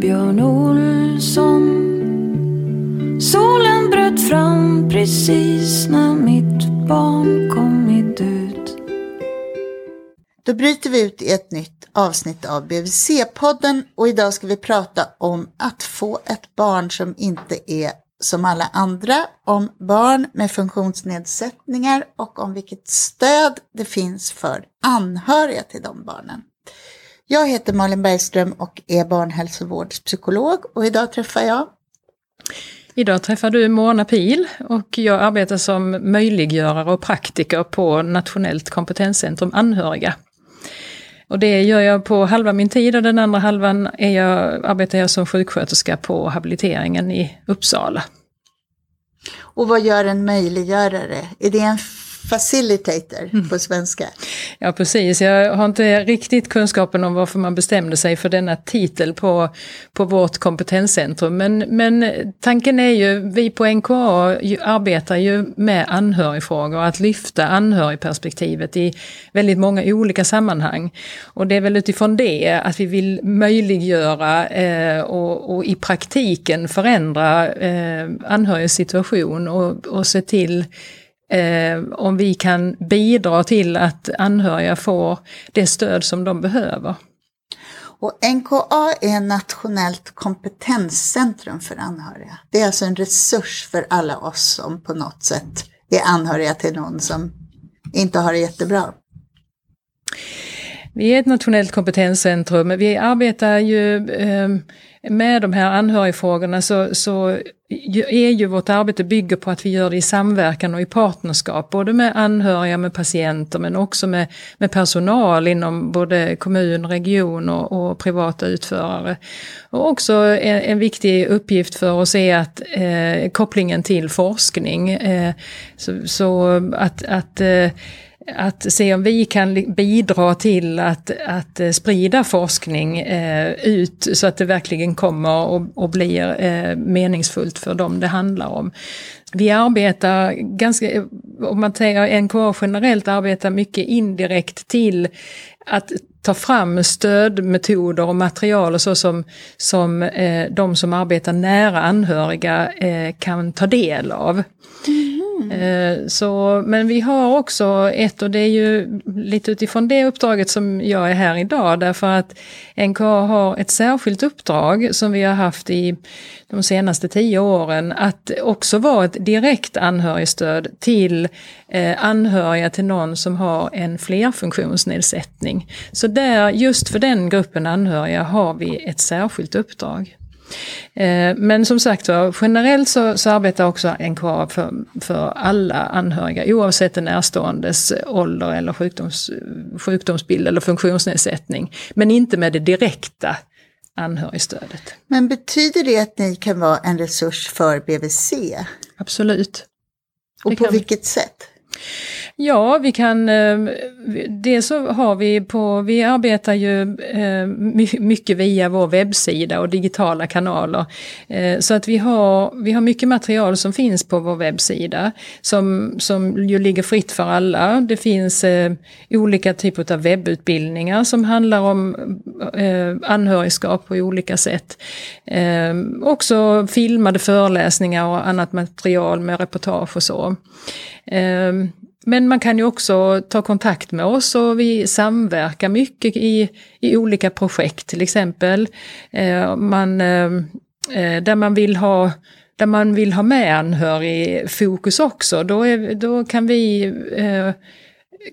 Björn Olsson. Solen bröt fram precis när mitt barn kommit ut. Då bryter vi ut i ett nytt avsnitt av BVC-podden och idag ska vi prata om att få ett barn som inte är som alla andra, om barn med funktionsnedsättningar och om vilket stöd det finns för anhöriga till de barnen. Jag heter Malin Bergström och är barnhälsovårdspsykolog och idag träffar jag Idag träffar du Mona Pil och jag arbetar som möjliggörare och praktiker på Nationellt kompetenscentrum anhöriga. Och det gör jag på halva min tid och den andra halvan är jag, arbetar jag som sjuksköterska på habiliteringen i Uppsala. Och vad gör en möjliggörare? Är det en facilitator mm. på svenska. Ja precis, jag har inte riktigt kunskapen om varför man bestämde sig för denna titel på, på vårt kompetenscentrum. Men, men tanken är ju, vi på NKA arbetar ju med anhörigfrågor, att lyfta anhörigperspektivet i väldigt många olika sammanhang. Och det är väl utifrån det att vi vill möjliggöra eh, och, och, i praktiken förändra eh, anhörigs situation och, och se till eh, om vi kan bidra till att anhöriga får det stöd som de behöver. Och NKA är Nationellt kompetenscentrum för anhöriga. Det är alltså en resurs för alla oss som på något sätt är anhöriga till någon som inte har det jättebra. Vi är ett nationellt kompetenscentrum, vi arbetar ju ehm, med de här anhörigfrågorna så, så är ju vårt arbete bygger på att vi gör det i samverkan och i partnerskap, både med anhöriga, med patienter men också med, med personal inom både kommun, region och, och privata utförare. Och också en, en, viktig uppgift för oss är att eh, kopplingen till forskning, eh, så, så, att, att eh, att se om vi kan bidra till att, att eh, sprida forskning eh, ut så att det verkligen kommer och, och blir eh, meningsfullt för dem det handlar om. Vi arbetar ganska, eh, om man säger NKA generellt arbetar mycket indirekt till att ta fram stödmetoder och material och så som, som eh, de som arbetar nära anhöriga eh, kan ta del av. Mm. Eh, så, men vi har också ett, och det är ju lite utifrån det uppdraget som jag är här idag, därför att NKA har ett särskilt uppdrag som vi har haft i de senaste tio åren, att också vara ett direkt anhörigstöd till eh, anhöriga till någon som har en flerfunktionsnedsättning. Så där, just för den gruppen anhöriga har vi ett särskilt uppdrag. Eh, men som sagt var, generellt så, så arbetar också NKA för, för alla anhöriga oavsett en närståendes ålder eller sjukdoms, sjukdomsbild eller funktionsnedsättning. Men inte med det direkta anhörigstödet. Men betyder det att ni kan vara en resurs för BVC? Absolut. Och på vilket sätt? Ja, vi kan, eh, dels det så har vi på, vi arbetar ju eh, mycket via vår webbsida och digitala kanaler. Eh, så att vi har, vi har mycket material som finns på vår webbsida som, som ju ligger fritt för alla. Det finns olika typer av webbutbildningar som handlar om anhörigskap på olika sätt. Också filmade föreläsningar och annat material med reportage och så. Men man kan ju också ta kontakt med oss och vi samverkar mycket i, i olika projekt till exempel. Eh, man, eh, eh där man vill ha där man vill ha med anhörigfokus också, då, är, då kan vi eh,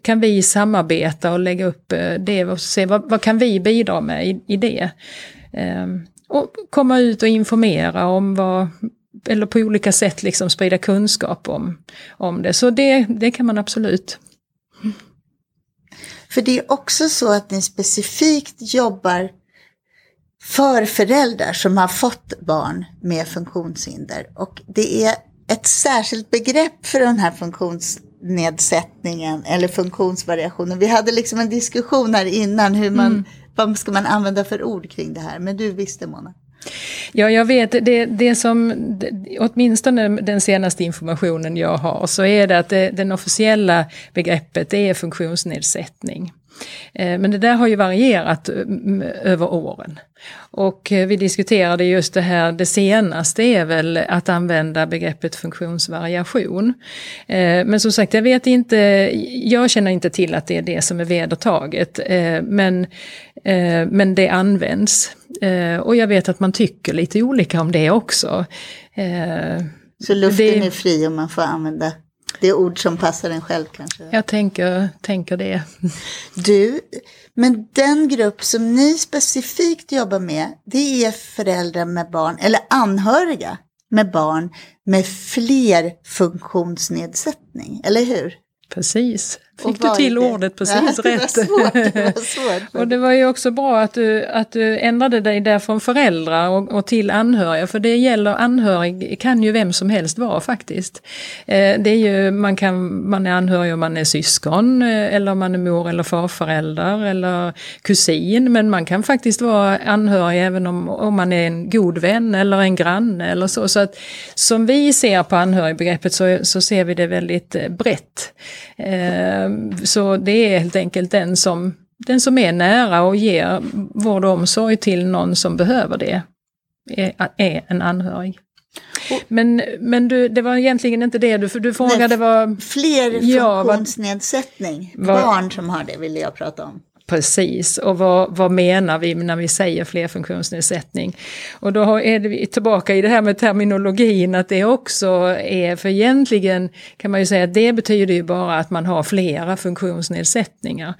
kan vi samarbeta och lägga upp eh, det och se vad, vad kan vi bidra med i, i det. Eh, och komma ut och informera om vad, eller på olika sätt liksom sprida kunskap om, om det. Så det, det kan man absolut. För det är också så att ni specifikt jobbar för föräldrar som har fått barn med funktionshinder. Och det är ett särskilt begrepp för den här funktionsnedsättningen eller funktionsvariationen. Vi hade liksom en diskussion här innan hur man, mm. vad ska man använda för ord kring det här, men du visste Mona. Ja, jag vet, det, det som, åtminstone den senaste informationen jag har, så är det att det, den officiella begreppet är funktionsnedsättning. Eh, men det där har ju varierat mm, över åren. Och eh, vi diskuterade just det här, det senaste är väl att använda begreppet funktionsvariation. Eh, men som sagt, jag vet inte, jag känner inte till att det är det som är vedertaget. Men, men det används. Och jag vet att man tycker lite olika om det också. Så luften det, är fri och man får använda det är ord som passar en själv kanske? Jag tänker, tänker det. Du, men den grupp som ni specifikt jobbar med, det är föräldrar med barn, eller anhöriga med barn med fler funktionsnedsättning, eller hur? Precis. Fick du till ordet precis ja, rätt? Det var svårt, det svårt. och det var ju också bra att du, att du ändrade dig där från föräldrar och, och till anhöriga, för det gäller anhörig kan ju vem som helst vara faktiskt. Eh, det är ju, man, kan, man är anhörig om man är syskon, eh, eller om man är mor eller farförälder eller kusin, men man kan faktiskt vara anhörig även om, om man är en god vän eller en granne eller så. så att, som vi ser på anhörigbegreppet så, så ser vi det väldigt eh, brett. Eh, så det är helt enkelt den som, den som är nära och ger vård och omsorg till någon som behöver det, är, är en anhörig. Men, men du, det var egentligen inte det du, du frågade vad... Fler funktionsnedsättning, ja, vad, barn som har det ville jag prata om. Precis, och vad, vad menar vi när vi säger flerfunktionsnedsättning? Och då är vi tillbaka i det här med terminologin, att det också är, för egentligen kan man ju säga att det betyder ju bara att man har flera funktionsnedsättningar.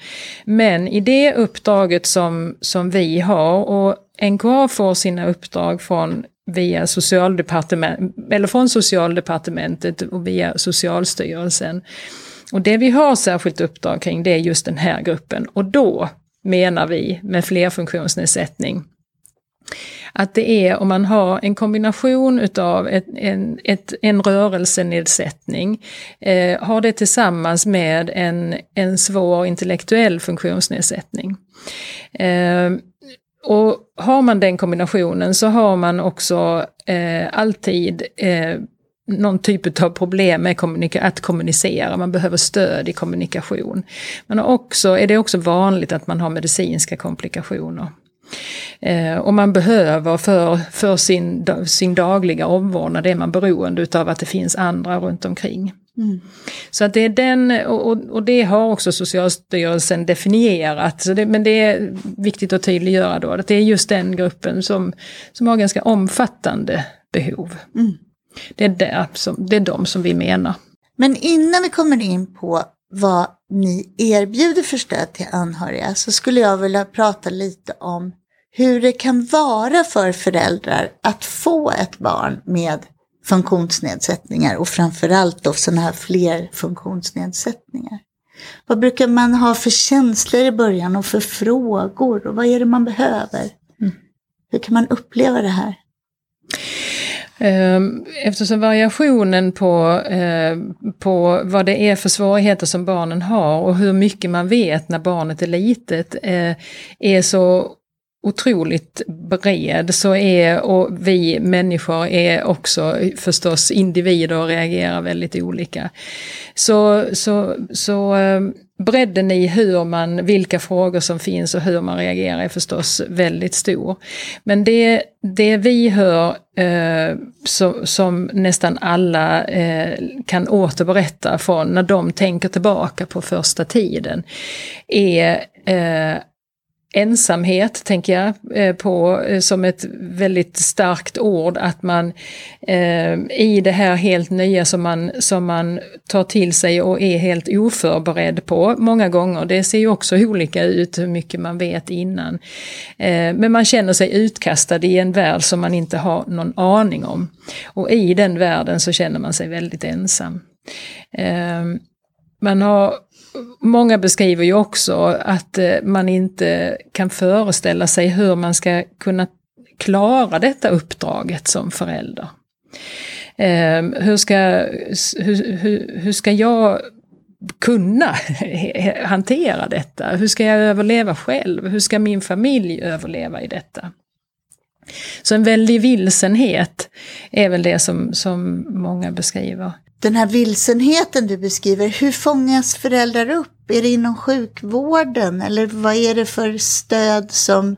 Men i det uppdraget som, som vi har, och NKA får sina uppdrag från via socialdepartement, eller från socialdepartementet och via Socialstyrelsen. Och det vi har särskilt uppdrag kring det är just den här gruppen och då menar vi med flerfunktionsnedsättning att det är om man har en kombination utav ett, en, ett, en rörelsenedsättning, eh, har det tillsammans med en, en svår intellektuell funktionsnedsättning. Eh, och har man den kombinationen så har man också eh, alltid eh, någon typ av problem med kommunika att kommunicera, man behöver stöd i kommunikation. Men också, är det också vanligt att man har medicinska komplikationer. Eh, och man behöver för, för sin, sin dagliga omvårdnad, är man beroende utav att det finns andra runt omkring. Mm. Så att det är den, och, och det har också Socialstyrelsen definierat, så det, men det är viktigt att tydliggöra då, att det är just den gruppen som, som har ganska omfattande behov. Mm. Det är, det, det är de som vi menar. Men innan vi kommer in på vad ni erbjuder för stöd till anhöriga så skulle jag vilja prata lite om hur det kan vara för föräldrar att få ett barn med funktionsnedsättningar och framförallt då sådana här fler funktionsnedsättningar. Vad brukar man ha för känslor i början och för frågor och vad är det man behöver? Mm. Hur kan man uppleva det här? Ehm, eftersom variationen på, eh, på vad det är för svårigheter som barnen har och hur mycket man vet när barnet är litet eh, är så otroligt bred så är, och vi människor är också förstås individer och reagerar väldigt olika. Så, så, så ehm, bredden i hur man, vilka frågor som finns och hur man reagerar är förstås väldigt stor. Men det, det vi hör eh, så, som nästan alla eh, kan återberätta från när de tänker tillbaka på första tiden är eh, ensamhet, tänker jag eh, på eh, som ett väldigt starkt ord. Att man eh, i det här helt nya som man, som man tar till sig och är helt oförberedd på många gånger. Det ser ju också olika ut hur mycket man vet innan. Eh, men man känner sig utkastad i en värld som man inte har någon aning om. Och i den världen så känner man sig väldigt ensam. Eh, man har Många beskriver ju också att eh, man inte kan föreställa sig hur man ska kunna klara detta uppdraget som förälder. Ehm, hur ska, hur, hur, hur ska jag kunna hantera detta? Hur ska jag överleva själv? Hur ska min familj överleva i detta? Så en väldig vilsenhet är väl det som, som många beskriver den här vilsenheten du beskriver, hur fångas föräldrar upp? Är det inom sjukvården eller vad är det för stöd som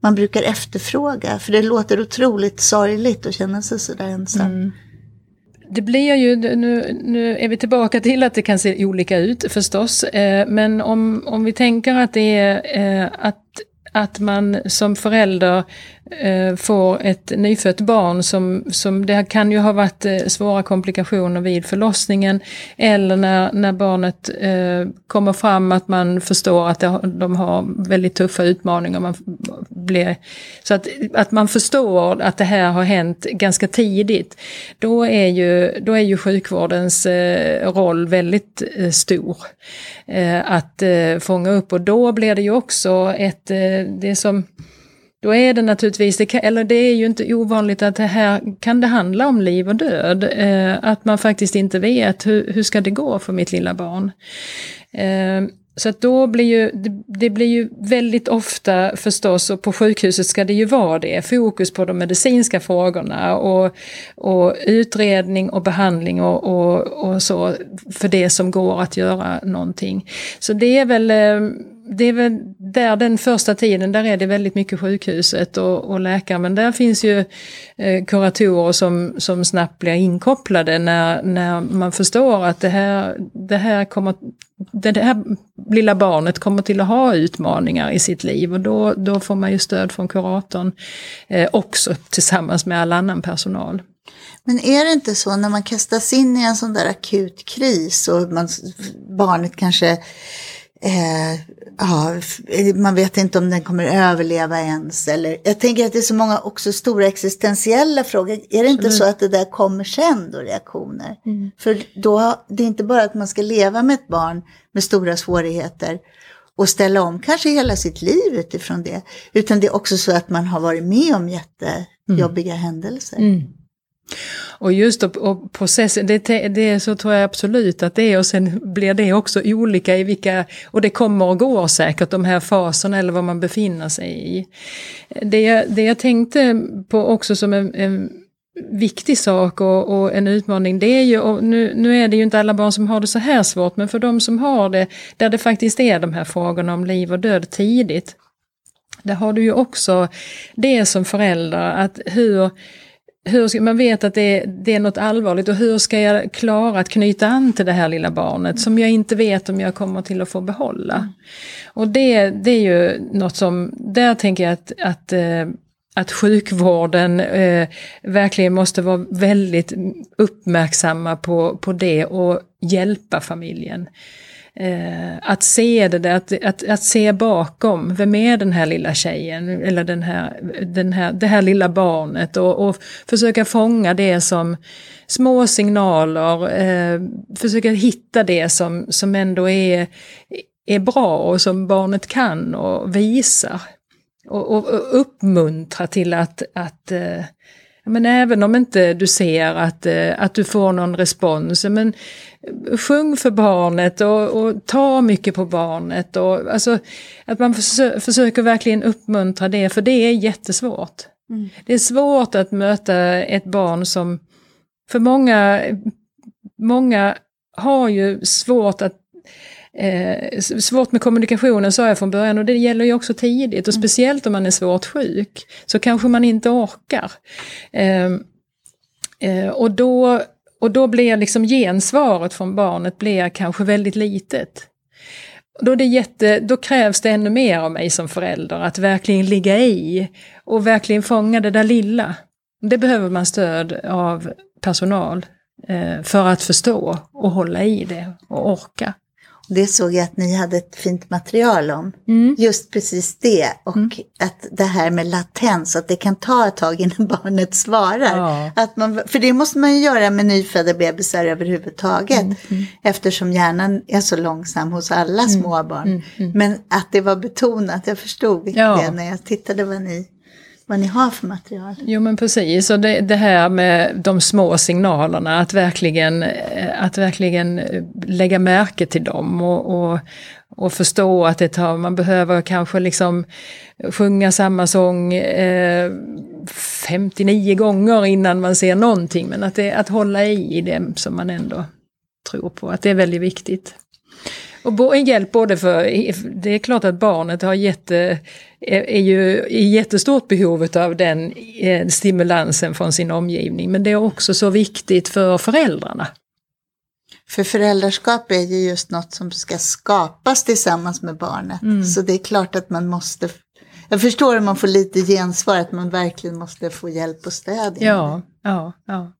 man brukar efterfråga? För det låter otroligt sorgligt att känna sig sådär ensam. Mm. Det blir ju, nu, nu är vi tillbaka till att det kan se olika ut förstås, eh, men om, om vi tänker att det är eh, att att man som förälder Eh, får ett nyfött barn som, som det kan ju ha varit eh, svåra komplikationer vid förlossningen eller när, när barnet eh, kommer fram att man förstår att det, de har väldigt tuffa utmaningar. Man blir, så att, att man förstår att det här har hänt ganska tidigt. Då är ju, då är ju sjukvårdens eh, roll väldigt eh, stor eh, att eh, fånga upp och då blir det ju också ett, det som då är det naturligtvis, det kan, eller det är ju inte ovanligt att det här kan det handla om liv och död. Eh, att man faktiskt inte vet hur, hur ska det gå för mitt lilla barn. Eh, så att då blir ju, det, det, blir ju väldigt ofta förstås, och på sjukhuset ska det ju vara det, fokus på de medicinska frågorna och, och utredning och behandling och, och, och så för det som går att göra någonting. Så det är väl eh, det är väl där den första tiden, där är det väldigt mycket sjukhuset och, och läkare, men där finns ju eh, kuratorer som, som snabbt blir inkopplade när, när man förstår att det här, det här kommer, det här lilla barnet kommer till att ha utmaningar i sitt liv och då, då får man ju stöd från kuratorn eh, också tillsammans med all annan personal. Men är det inte så när man kastas in i en sån där akut kris och man, barnet kanske Eh, ja, man vet inte om den kommer överleva ens. Eller, jag tänker att det är så många också stora existentiella frågor. Är det inte så att det där kommer sen då, reaktioner? Mm. För då, det är inte bara att man ska leva med ett barn med stora svårigheter och ställa om kanske hela sitt liv utifrån det. Utan det är också så att man har varit med om jättejobbiga mm. händelser. Och just och, och processen, det, det så tror jag absolut att det är och sen blir det också olika i vilka, och det kommer och går säkert de här faserna eller vad man befinner sig i. Det jag, det jag tänkte på också som en, en viktig sak och, och, en utmaning det är ju, och nu, nu är det ju inte alla barn som har det så här svårt, men för de som har det, där det faktiskt är de här frågorna om liv och död tidigt, där har du ju också det som förälder, att hur hur ska, man vet att det är, det är något allvarligt och hur ska jag klara att knyta an till det här lilla barnet som jag inte vet om jag kommer till att få behålla. Och det, det är ju något som, där tänker jag att, att eh, att sjukvården eh, verkligen måste vara väldigt uppmärksamma på, på det och hjälpa familjen. Eh, att se det där, att, att, att se bakom, vem är den här lilla tjejen? Eller den här, den här, det här lilla barnet? Och, och försöka fånga det som små signaler, eh, försöka hitta det som, som ändå är, är bra och som barnet kan och visar. Och, och, och uppmuntra till att, att eh, men även om inte du ser att, eh, att du får någon respons, men sjung för barnet och, och ta mycket på barnet. Och, alltså, att man försö försöker verkligen uppmuntra det, för det är jättesvårt. Mm. Det är svårt att möta ett barn som, för många, många har ju svårt att Eh, svårt med kommunikationen sa jag från början och det gäller ju också tidigt och mm. speciellt om man är svårt sjuk så kanske man inte orkar. Eh, eh, och, då, och då blir liksom gensvaret från barnet blir kanske väldigt litet. Då, det jätte, då krävs det ännu mer av mig som förälder att verkligen ligga i och verkligen fånga det där lilla. Det behöver man stöd av personal eh, för att förstå och hålla i det och orka. Det såg jag att ni hade ett fint material om. Mm. Just precis det. Och mm. att det här med latens, att det kan ta ett tag innan barnet svarar. Ja. Att man, för det måste man ju göra med nyfödda bebisar överhuvudtaget. Mm. mm. Eftersom hjärnan är så långsam hos alla mm. små barn. Mm. Men att det var betonat, jag förstod ja. det när jag tittade vad ni vad ni har för material. Jo men precis, och det, det, här med de små signalerna, att verkligen, eh, att verkligen eh, lägga märke till dem och, och, och förstå att det tar, man behöver kanske liksom sjunga samma sång eh, 59 gånger innan man ser någonting. Men att, det, att hålla i det som man ändå tror på, att det är väldigt viktigt. Och en hjälp både för, det är klart att barnet har jätte, är ju i jättestort behov av den eh, stimulansen från sin omgivning. Men det är också så viktigt för föräldrarna. För föräldraskap är ju just något som ska skapas tillsammans med barnet. Mm. Så det är klart att man måste, jag förstår om man får lite gensvar, att man verkligen måste få hjälp och stöd. Ja, ja, ja.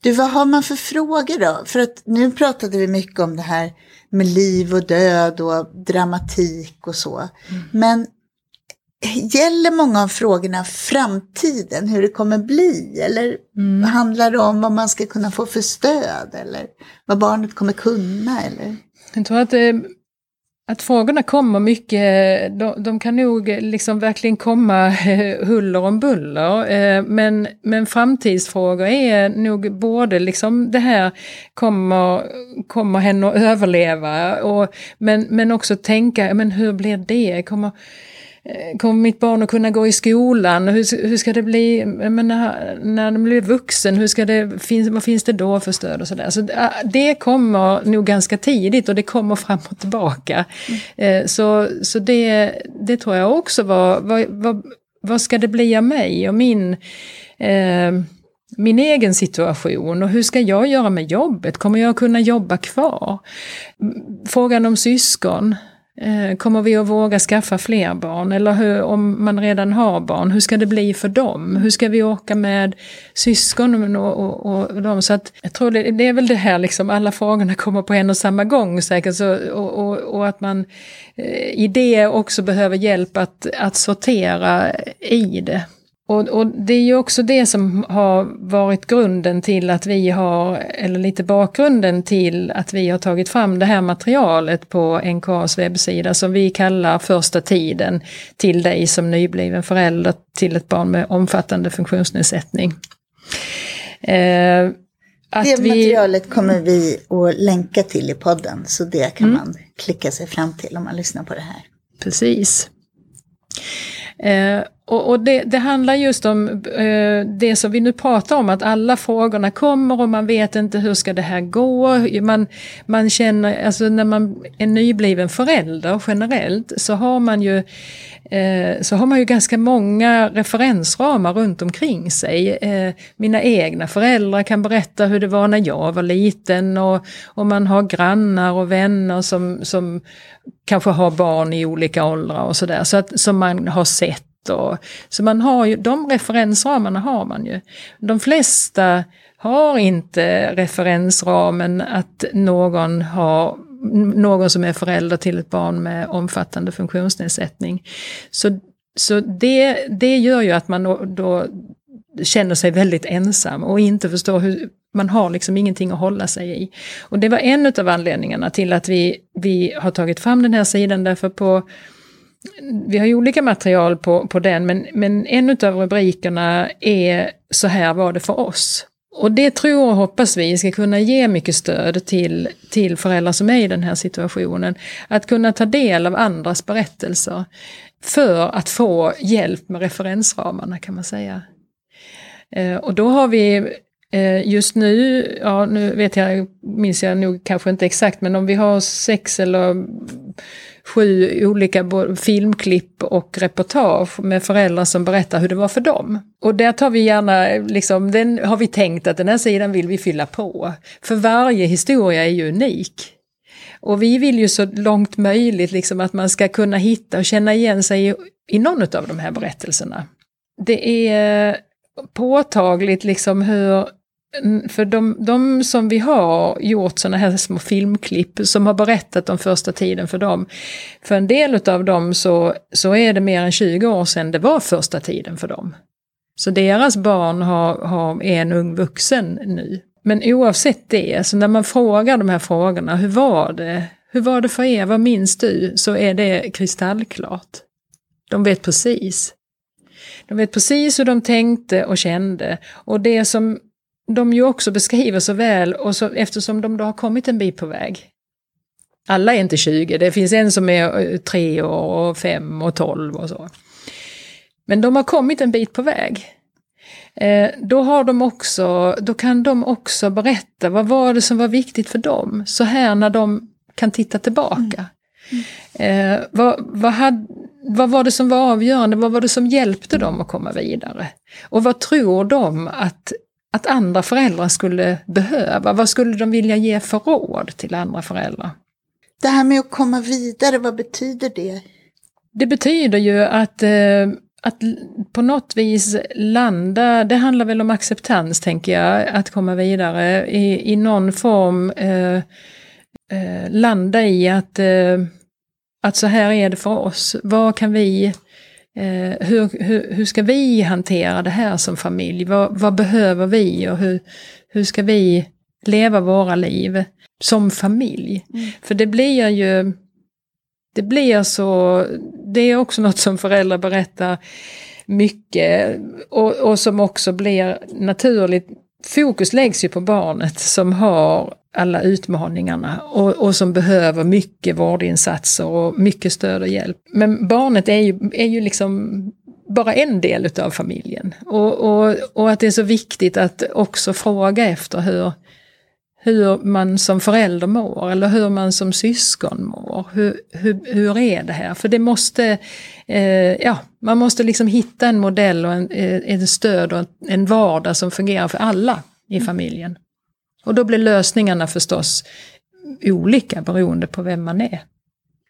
Du, vad har man för frågor då? För att nu pratade vi mycket om det här med liv och död och dramatik och så. Mm. Men gäller många av frågorna framtiden, hur det kommer bli? Eller mm. handlar det om vad man ska kunna få för stöd? Eller vad barnet kommer kunna? Eller? Jag tror att det att frågorna kommer mycket, de, de, kan nog liksom verkligen komma eh, huller om buller. Eh, men, men framtidsfrågor är nog både liksom det här, kommer, kommer henne att överleva? Och, men, men också tänka, men hur blir det? Kommer, kommer mitt barn att kunna gå i skolan? Hur, hur ska det bli men när, när de blir vuxen? Hur ska det, vad finns det då för stöd och sådär? Så det kommer nog ganska tidigt och det kommer fram och tillbaka. Mm. Så, så det, det tror jag också var, vad, vad, vad ska det bli av mig och min eh, min egen situation och hur ska jag göra med jobbet? Kommer jag kunna jobba kvar? Frågan om syskon. Eh, kommer vi att våga skaffa fler barn? Eller hur, om man redan har barn, hur ska det bli för dem? Hur ska vi åka med syskon och, och, och dem? Så att, jag tror det, det, är väl det här, liksom, alla frågorna kommer på en och samma gång säkert. Så, och, och, och att man eh, i det också behöver hjälp att, att sortera i det. Och, och, det är ju också det som har varit grunden till att vi har, eller lite bakgrunden till att vi har tagit fram det här materialet på NKAs webbsida som vi kallar första tiden till dig som nybliven förälder till ett barn med omfattande funktionsnedsättning. Eh, det materialet kommer vi att länka till i podden så det kan mm. man klicka sig fram till om man lyssnar på det här. Precis. Eh, och, och det, det, handlar just om eh, det som vi nu pratar om, att alla frågorna kommer och man vet inte hur ska det här gå. Man, man känner, alltså när man är nybliven förälder generellt så har man ju eh, så har man ju ganska många referensramar runt omkring sig. Eh, mina egna föräldrar kan berätta hur det var när jag var liten och, och man har grannar och vänner som, som kanske har barn i olika åldrar och sådär, så att, som man har sett och, så man har ju, de referensramarna har man ju. De flesta har inte referensramen att någon har någon som är förälder till ett barn med omfattande funktionsnedsättning. Så, så det, det gör ju att man då, då känner sig väldigt ensam och inte förstår hur, man har liksom ingenting att hålla sig i. Och det var en av anledningarna till att vi, vi har tagit fram den här sidan därför på vi har ju olika material på, på den, men, men en av rubrikerna är Så här var det för oss. Och det tror och hoppas vi ska kunna ge mycket stöd till, till föräldrar som är i den här situationen. Att kunna ta del av andras berättelser för att få hjälp med referensramarna kan man säga. Eh, och då har vi eh, Just nu, ja nu vet jag, minns jag nog kanske inte exakt, men om vi har sex eller sju olika filmklipp och reportage med föräldrar som berättar hur det var för dem. Och där tar vi gärna, liksom, den har vi tänkt att den här sidan vill vi fylla på. För varje historia är ju unik. Och vi vill ju så långt möjligt liksom att man ska kunna hitta och känna igen sig i, i någon av de här berättelserna. Det är påtagligt liksom hur Mm, för de, de, som vi har gjort sådana här små filmklipp som har berättat om första tiden för dem. För en del av dem så, så är det mer än 20 år sedan det var första tiden för dem. Så deras barn har, har, är en ung vuxen nu. Men oavsett det, så när man frågar de här frågorna, hur var det? Hur var det för er? Vad minns du? Så är det kristallklart. De vet precis. De vet precis hur de tänkte och kände. Och det som de ju också beskriver så väl och så, eftersom de då har kommit en bit på väg. Alla är inte 20, det finns en som är 3 år och 5 och 12 och så. Men de har kommit en bit på väg. Eh, då, har de också, då kan de också berätta vad var det som var viktigt för dem. Så här när de kan titta tillbaka. Mm. Mm. Eh, vad, vad, had, vad var det som var avgörande? Vad var det som hjälpte dem att komma vidare? Och vad tror de att, att andra föräldrar skulle behöva? Vad skulle de vilja ge för råd till andra föräldrar? Det här med att komma vidare, vad betyder det? Det betyder ju att eh, att på något vis landa, det handlar väl om acceptans tänker jag, att komma vidare i, i någon form eh, eh, landa i att, eh, att så här är det för oss. Vad kan vi, eh, hur, hur, hur ska vi hantera det här som familj? Vad, vad behöver vi och hur, hur ska vi leva våra liv som familj? Mm. För det blir ju det blir så, det är också något som föräldrar berättar mycket och, och som också blir naturligt. Fokus läggs ju på barnet som har alla utmaningarna och, och, som behöver mycket vårdinsatser och mycket stöd och hjälp. Men barnet är ju, är ju liksom bara en del utav familjen. Och, och, och att det är så viktigt att också fråga efter hur, hur man som förälder mår eller hur man som syskon mår. Hur, hur, hur är det här? För det måste, eh, ja, man måste liksom hitta en modell och en, eh, en stöd och en vardag som fungerar för alla i mm. familjen. Och då blir lösningarna förstås olika beroende på vem man är.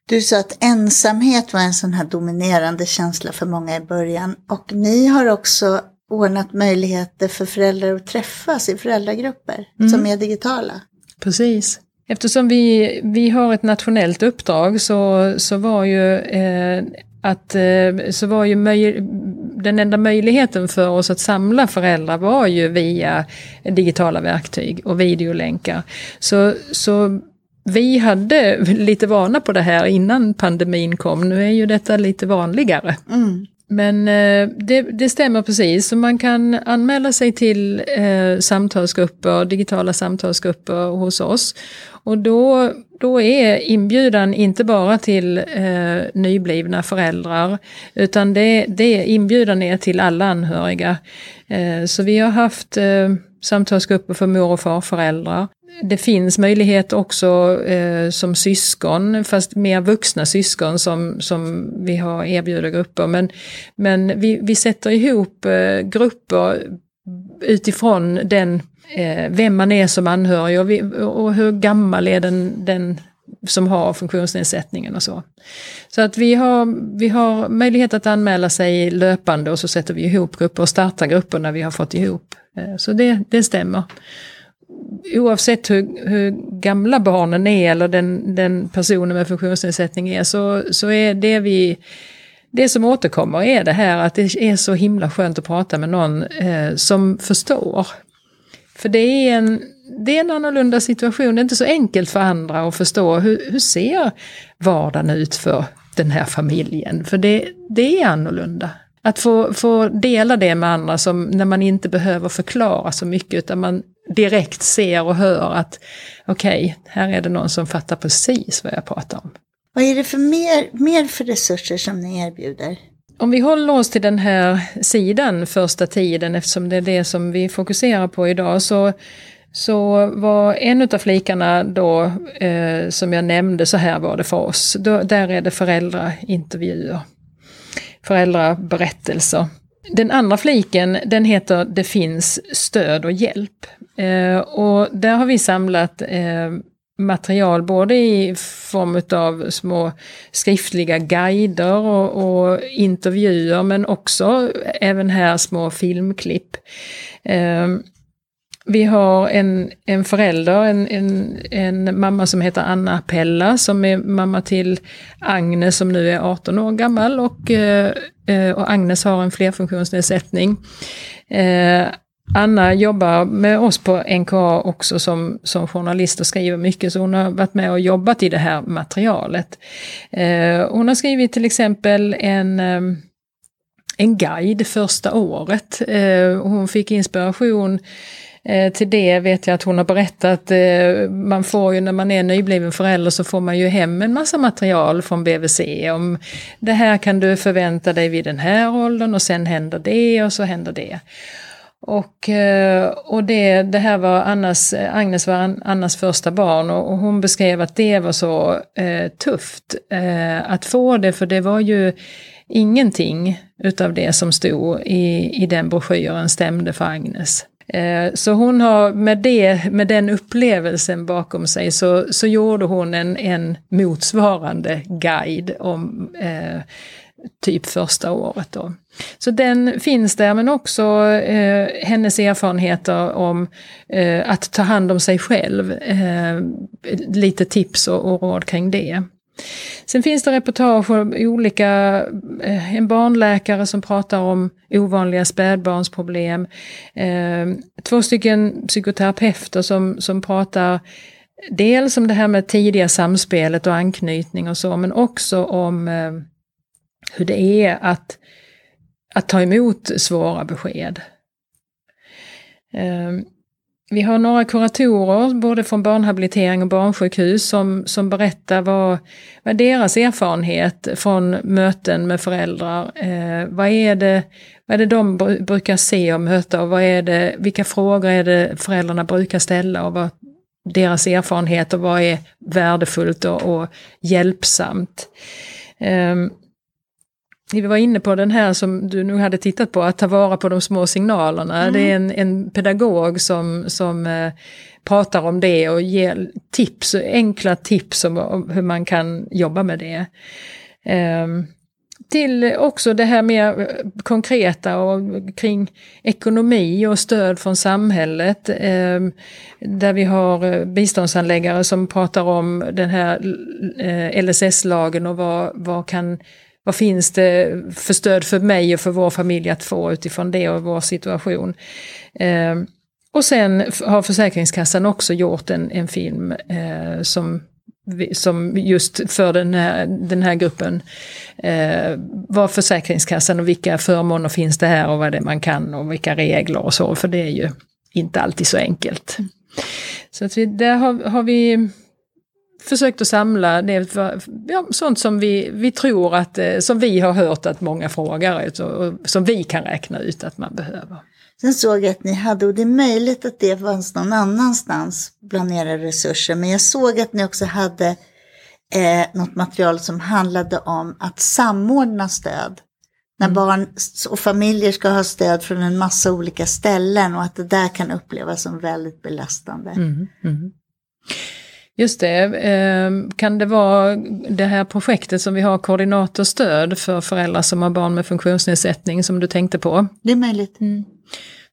Du sa att ensamhet var en sån här dominerande känsla för många i början och ni har också ordnat möjligheter för föräldrar att träffas i föräldragrupper mm. som är digitala. Precis. Eftersom vi, vi har ett nationellt uppdrag så, så var ju eh, att eh, så var ju den enda möjligheten för oss att samla föräldrar var ju via digitala verktyg och videolänkar. Så, så vi hade lite vana på det här innan pandemin kom. Nu är ju detta lite vanligare. Mm. Men eh, det, det, stämmer precis, så man kan anmäla sig till eh, samtalsgrupper, digitala samtalsgrupper hos oss. Och då, då är inbjudan inte bara till eh, nyblivna föräldrar, utan det, det inbjudan är till alla anhöriga. Eh, så vi har haft eh, samtalsgrupper för mor och farföräldrar. Det finns möjlighet också eh, som syskon, fast mer vuxna syskon som, som vi har erbjuder grupper. Men, men vi, vi sätter ihop eh, grupper utifrån den, eh, vem man är som anhörig och, vi, och hur gammal är den, den som har funktionsnedsättningen och så. Så att vi har, vi har möjlighet att anmäla sig löpande och så sätter vi ihop grupper och startar grupper när vi har fått ihop. Eh, så det, det stämmer oavsett hur, hur, gamla barnen är eller den, den personen med funktionsnedsättning är så, så är det vi det som återkommer är det här att det är så himla skönt att prata med någon eh, som förstår. För det är, en, det är en annorlunda situation, det är inte så enkelt för andra att förstå hur, hur ser vardagen ut för den här familjen. För det, det är annorlunda. Att få, få dela det med andra som när man inte behöver förklara så mycket utan man direkt ser och hör att okej, okay, här är det någon som fattar precis vad jag pratar om. Vad är det för mer, mer för resurser som ni erbjuder? Om vi håller oss till den här sidan första tiden, eftersom det är det som vi fokuserar på idag, så, så var en av flikarna då, eh, som jag nämnde, så här var det för oss. Då, där är det föräldraintervjuer, föräldraberättelser. Den andra fliken den heter Det finns stöd och hjälp. Eh, och där har vi samlat eh, material både i form av små skriftliga guider och, och, intervjuer men också även här små filmklipp. Eh, vi har en, en förälder, en, en, en mamma som heter Anna Pella som är mamma till Agnes som nu är 18 år gammal och, eh, eh, och Agnes har en flerfunktionsnedsättning. Eh, Anna jobbar med oss på NKA också som, som journalist och skriver mycket, så hon har varit med och jobbat i det här materialet. Hon har skrivit till exempel en, en guide första året. Hon fick inspiration eh, till det vet jag att hon har berättat, eh, man får ju när man är nybliven förälder så får man ju hem en massa material från BVC om det här kan du förvänta dig vid den här åldern och sen händer det och så händer det. Och, eh, och det, det här var Annas, eh, Agnes var Annas första barn och, och hon beskrev att det var så eh, tufft eh, att få det för det var ju ingenting utav det som stod i, i den broschyren stämde för Agnes. Eh, så hon har med, det, med den upplevelsen bakom sig så, så gjorde hon en, en motsvarande guide om eh, typ första året. Då. Så den finns där men också eh, hennes erfarenheter om eh, att ta hand om sig själv. Eh, lite tips och, och råd kring det. Sen finns det reportage om olika, eh, en barnläkare som pratar om ovanliga spädbarnsproblem. Eh, två stycken psykoterapeuter som, som pratar dels om det här med tidiga samspelet och anknytning och så, men också om eh, hur det är att, att ta emot svåra besked. Vi har några kuratorer, både från barnhabilitering och barnsjukhus, som, som berättar vad, vad deras erfarenhet från möten med föräldrar, eh, vad, är det, vad är det de brukar se och möta och vad är det, vilka frågor är det föräldrarna brukar ställa och vad deras erfarenhet och vad är värdefullt och, och hjälpsamt. Eh, vi var inne på den här som du nu hade tittat på, att ta vara på de små signalerna. Mm. Det är en, en pedagog som, som eh, pratar om det och ger tips, enkla tips om, om hur man kan jobba med det. Eh, till också det här mer konkreta och kring ekonomi och stöd från samhället. Eh, där vi har eh, biståndsanläggare som pratar om den här eh, LSS-lagen och vad, vad kan vad finns det för stöd för mig och för vår familj att få utifrån det och vår situation. Eh, och sen har Försäkringskassan också gjort en, en film eh, som, som just för den här, den här gruppen. Eh, vad Försäkringskassan och vilka förmåner finns det här och vad det är man kan och vilka regler och så, för det är ju inte alltid så enkelt. Så att vi, där har, har vi försökt att samla det ja, sånt som vi, vi tror att, eh, som vi har hört att många frågar och som vi kan räkna ut att man behöver. Sen såg jag att ni hade, och det är möjligt att det fanns någon annanstans bland era resurser, men jag såg att ni också hade eh, något material som handlade om att samordna stöd. När mm. barn och familjer ska ha stöd från en massa olika ställen och att det där kan upplevas som väldigt belastande. Mm. Mm. Just det. Ehm, kan det vara det här projektet som vi har koordinatorstöd för föräldrar som har barn med funktionsnedsättning som du tänkte på? Det är möjligt. Mm.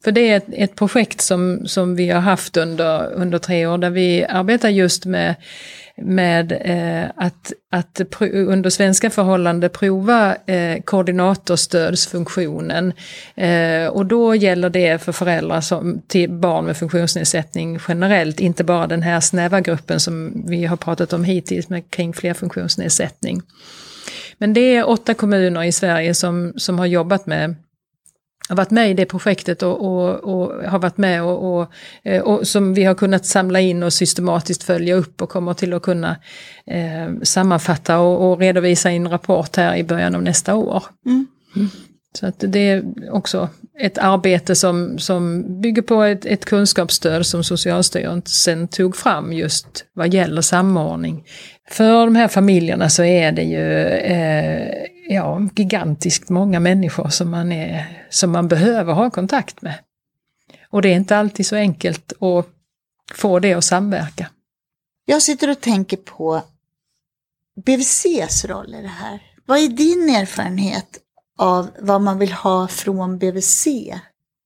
För det är ett, ett, projekt som, som vi har haft under, under tre år där vi arbetar just med med eh, att, att under svenska förhållanden prova eh, koordinatorstödsfunktionen. Eh, och då gäller det för föräldrar som, till barn med funktionsnedsättning generellt, inte bara den här snäva gruppen som vi har pratat om hittills med kring flerfunktionsnedsättning. Men det är åtta kommuner i Sverige som, som har jobbat med har varit med i det projektet och, och, och har varit med och, och, eh, och, som vi har kunnat samla in och systematiskt följa upp och kommer till att kunna eh, sammanfatta och, och, redovisa i en rapport här i början av nästa år. Mm. Mm. Så att det är också ett arbete som, som bygger på ett, ett kunskapsstöd som Socialstyrelsen tog fram just vad gäller samordning. För de här familjerna så är det ju eh, ja, gigantiskt många människor som man, är, som man behöver ha kontakt med. Och det är inte alltid så enkelt att få det att samverka. Jag sitter och tänker på BVCs roll i det här. Vad är din erfarenhet av vad man vill ha från BVC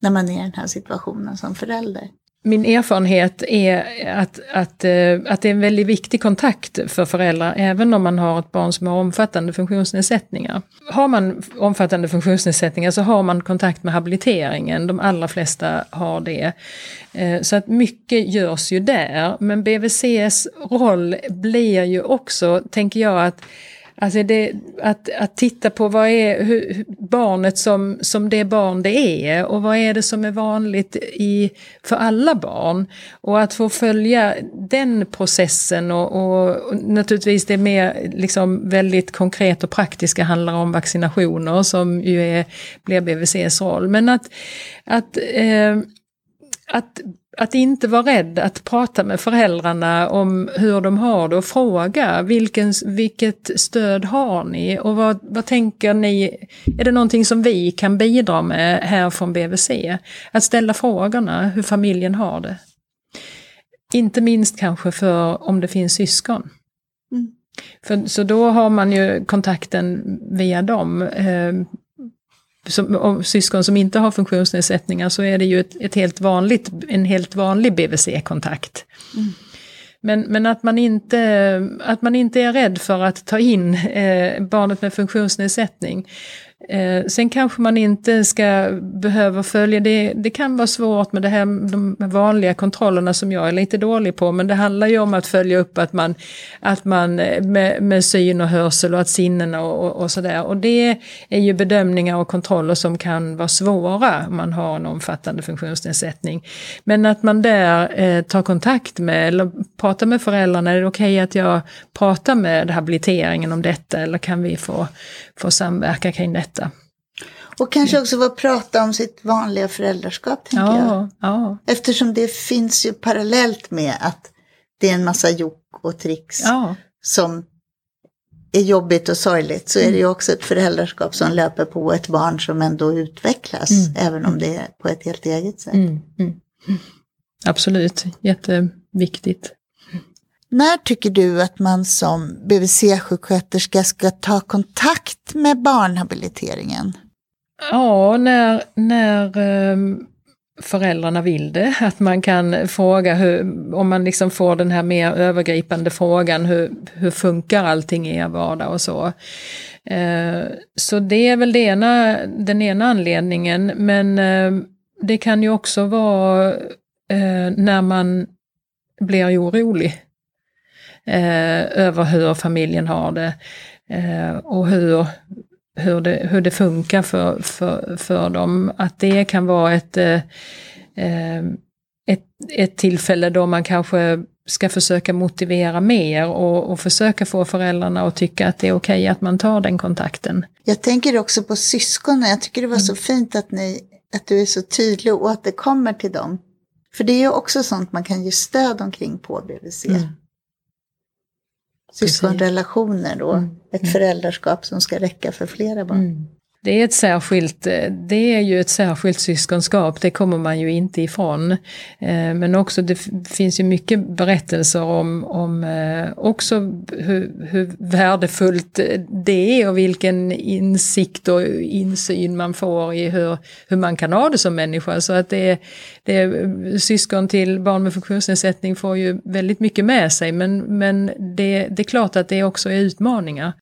när man är i den här situationen som förälder? Min erfarenhet är att, att, eh, att det är en väldigt viktig kontakt för föräldrar, även om man har ett barn som har omfattande funktionsnedsättningar. Har man omfattande funktionsnedsättningar så har man kontakt med habiliteringen, de allra flesta har det. Eh, så att mycket görs ju där, men BVCs roll blir ju också, tänker jag, att Alltså det, att, att titta på vad är hur, barnet som, som det barn det är och vad är det som är vanligt i, för alla barn. Och att få följa den processen och, och, och naturligtvis det mer liksom väldigt konkret och praktiska handlar om vaccinationer som ju är, blir BVCs roll. Men att, att, eh, att att inte vara rädd att prata med föräldrarna om hur de har det och fråga vilken, vilket stöd har ni och vad, vad tänker ni, är det någonting som vi kan bidra med här från BVC? Att ställa frågorna hur familjen har det. Inte minst kanske för om det finns syskon. Mm. För, så då har man ju kontakten via dem. Som, om syskon som inte har funktionsnedsättningar så är det ju ett, ett helt vanligt, en helt vanlig BVC-kontakt. Mm. Men, men att, man inte, att man inte är rädd för att ta in eh, barnet med funktionsnedsättning. Eh, sen kanske man inte ska behöva följa, det, det kan vara svårt med det här, de vanliga kontrollerna som jag är lite dålig på, men det handlar ju om att följa upp att man, att man eh, med, med syn och hörsel och att sinnena och, och, och sådär. Och det är ju bedömningar och kontroller som kan vara svåra om man har en omfattande funktionsnedsättning. Men att man där eh, tar kontakt med eller pratar med föräldrarna, är det okej okay att jag pratar med habiliteringen om detta eller kan vi få, få samverka kring detta? Och kanske också få prata om sitt vanliga föräldraskap, tänker ja, jag. Ja. Eftersom det finns ju parallellt med att det är en massa jock och tricks ja. som är jobbigt och sorgligt så är det ju också ett föräldraskap som löper på ett barn som ändå utvecklas, mm. även om det är på ett helt eget sätt. Mm. Mm. Absolut, jätteviktigt. När tycker du att man som BVC-sjuksköterska ska ta kontakt med barnhabiliteringen? Ja, när, när um föräldrarna vill det. Att man kan fråga hur, om man liksom får den här mer övergripande frågan, hur, hur funkar allting i er vardag och så. Eh, så det är väl det ena, den ena anledningen, men eh, det kan ju också vara eh, när man blir orolig över hur familjen har det eh, och hur, hur, det, hur det funkar för, för, för dem. Att det kan vara ett, eh, eh ett, ett tillfälle då man kanske ska försöka motivera mer och, och, försöka få föräldrarna att tycka att det är okej okay att man tar den kontakten. Jag tänker också på syskonen. Jag tycker det var så mm. fint att, ni, att du är så tydlig och att det kommer till dem. För det är ju också sånt man kan ge stöd omkring på BVC. Mm syskonrelationer då. Mm. Ett föräldraskap som ska räcka för flera barn. Det är, ett särskilt, eh, det är ju ett särskilt syskonskap, det kommer man ju inte ifrån. Eh, men också det finns ju mycket berättelser om, om eh, också hur, hur värdefullt det är och vilken insikt och insyn man får i hur, hur man kan ha det som människa. Så att det, det, syskon till barn med funktionsnedsättning får ju väldigt mycket med sig men, men det, det är klart att det också är utmaningar.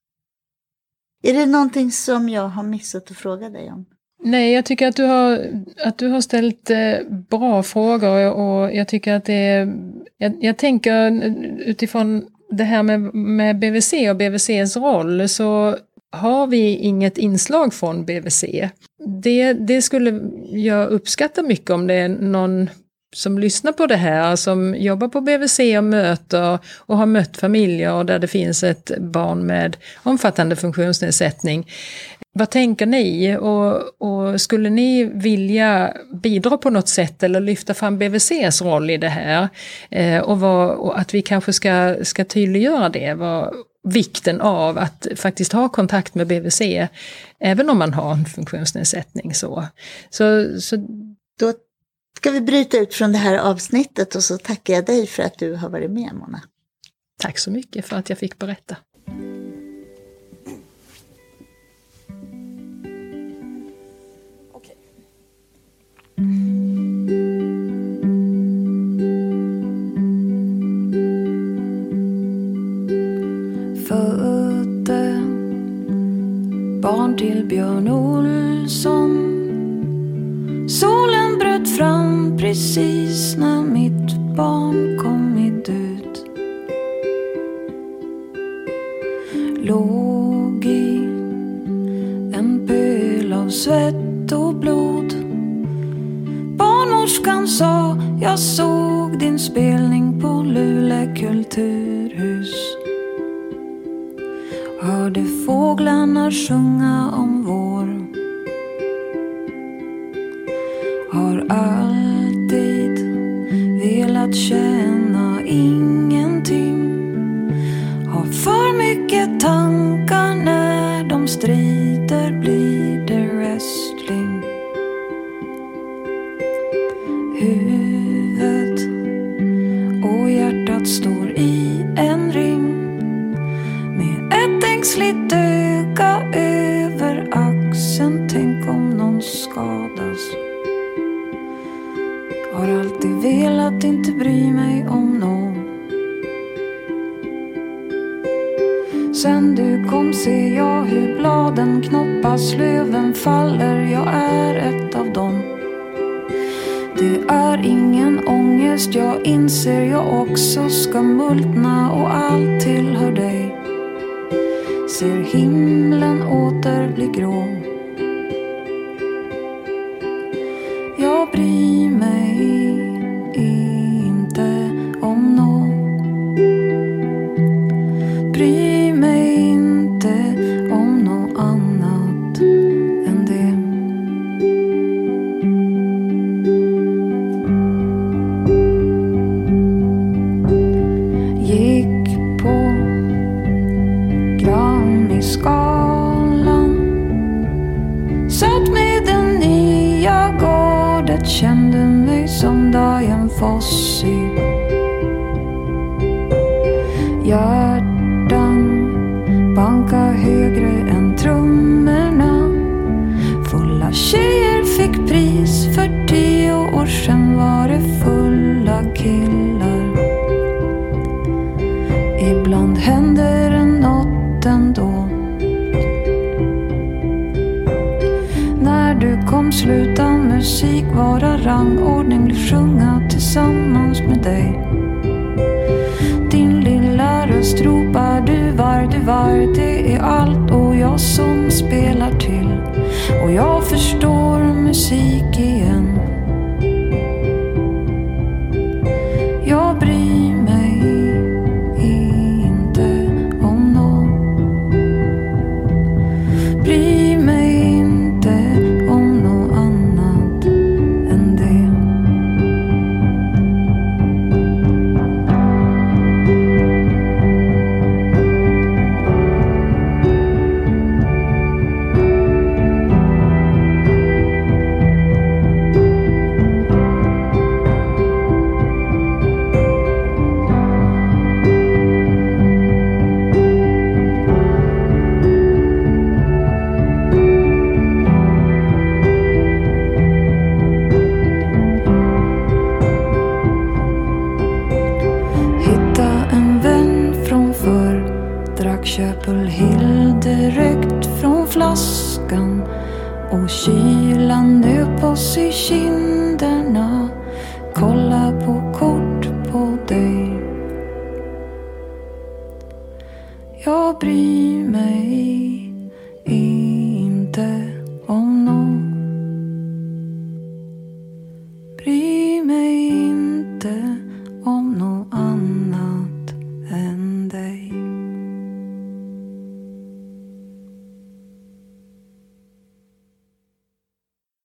Är det någonting som jag har missat att fråga dig om? Nej, jag tycker att du har, att du har ställt eh, bra frågor och jag tycker att det är, jag, jag tänker utifrån det här med, med BVC och BVCs roll så har vi inget inslag från BVC. Det, det skulle jag uppskatta mycket om det är någon som lyssnar på det här, som jobbar på BVC och möter och har mött familjer där det finns ett barn med omfattande funktionsnedsättning. Vad tänker ni och, och, skulle ni vilja bidra på något sätt eller lyfta fram BVCs roll i det här? Eh, och, vad, och, att vi kanske ska, ska tydliggöra det, vad, vikten av att faktiskt ha kontakt med BVC, även om man har en funktionsnedsättning. Så, så, så då ska vi bryta ut från det här avsnittet och så tackar jag dig för att du har varit med Mona. Tack så mycket för att jag fick berätta. Födde barn till Björn Olsson Solen bröt fram precis när mitt barn kommit ut. Låg i en pöl av svett och blod. Barnmorskan sa, jag såg din spelning på Luleå kulturhus. Hörde fåglarna sjunga om vår tankar när de strider blir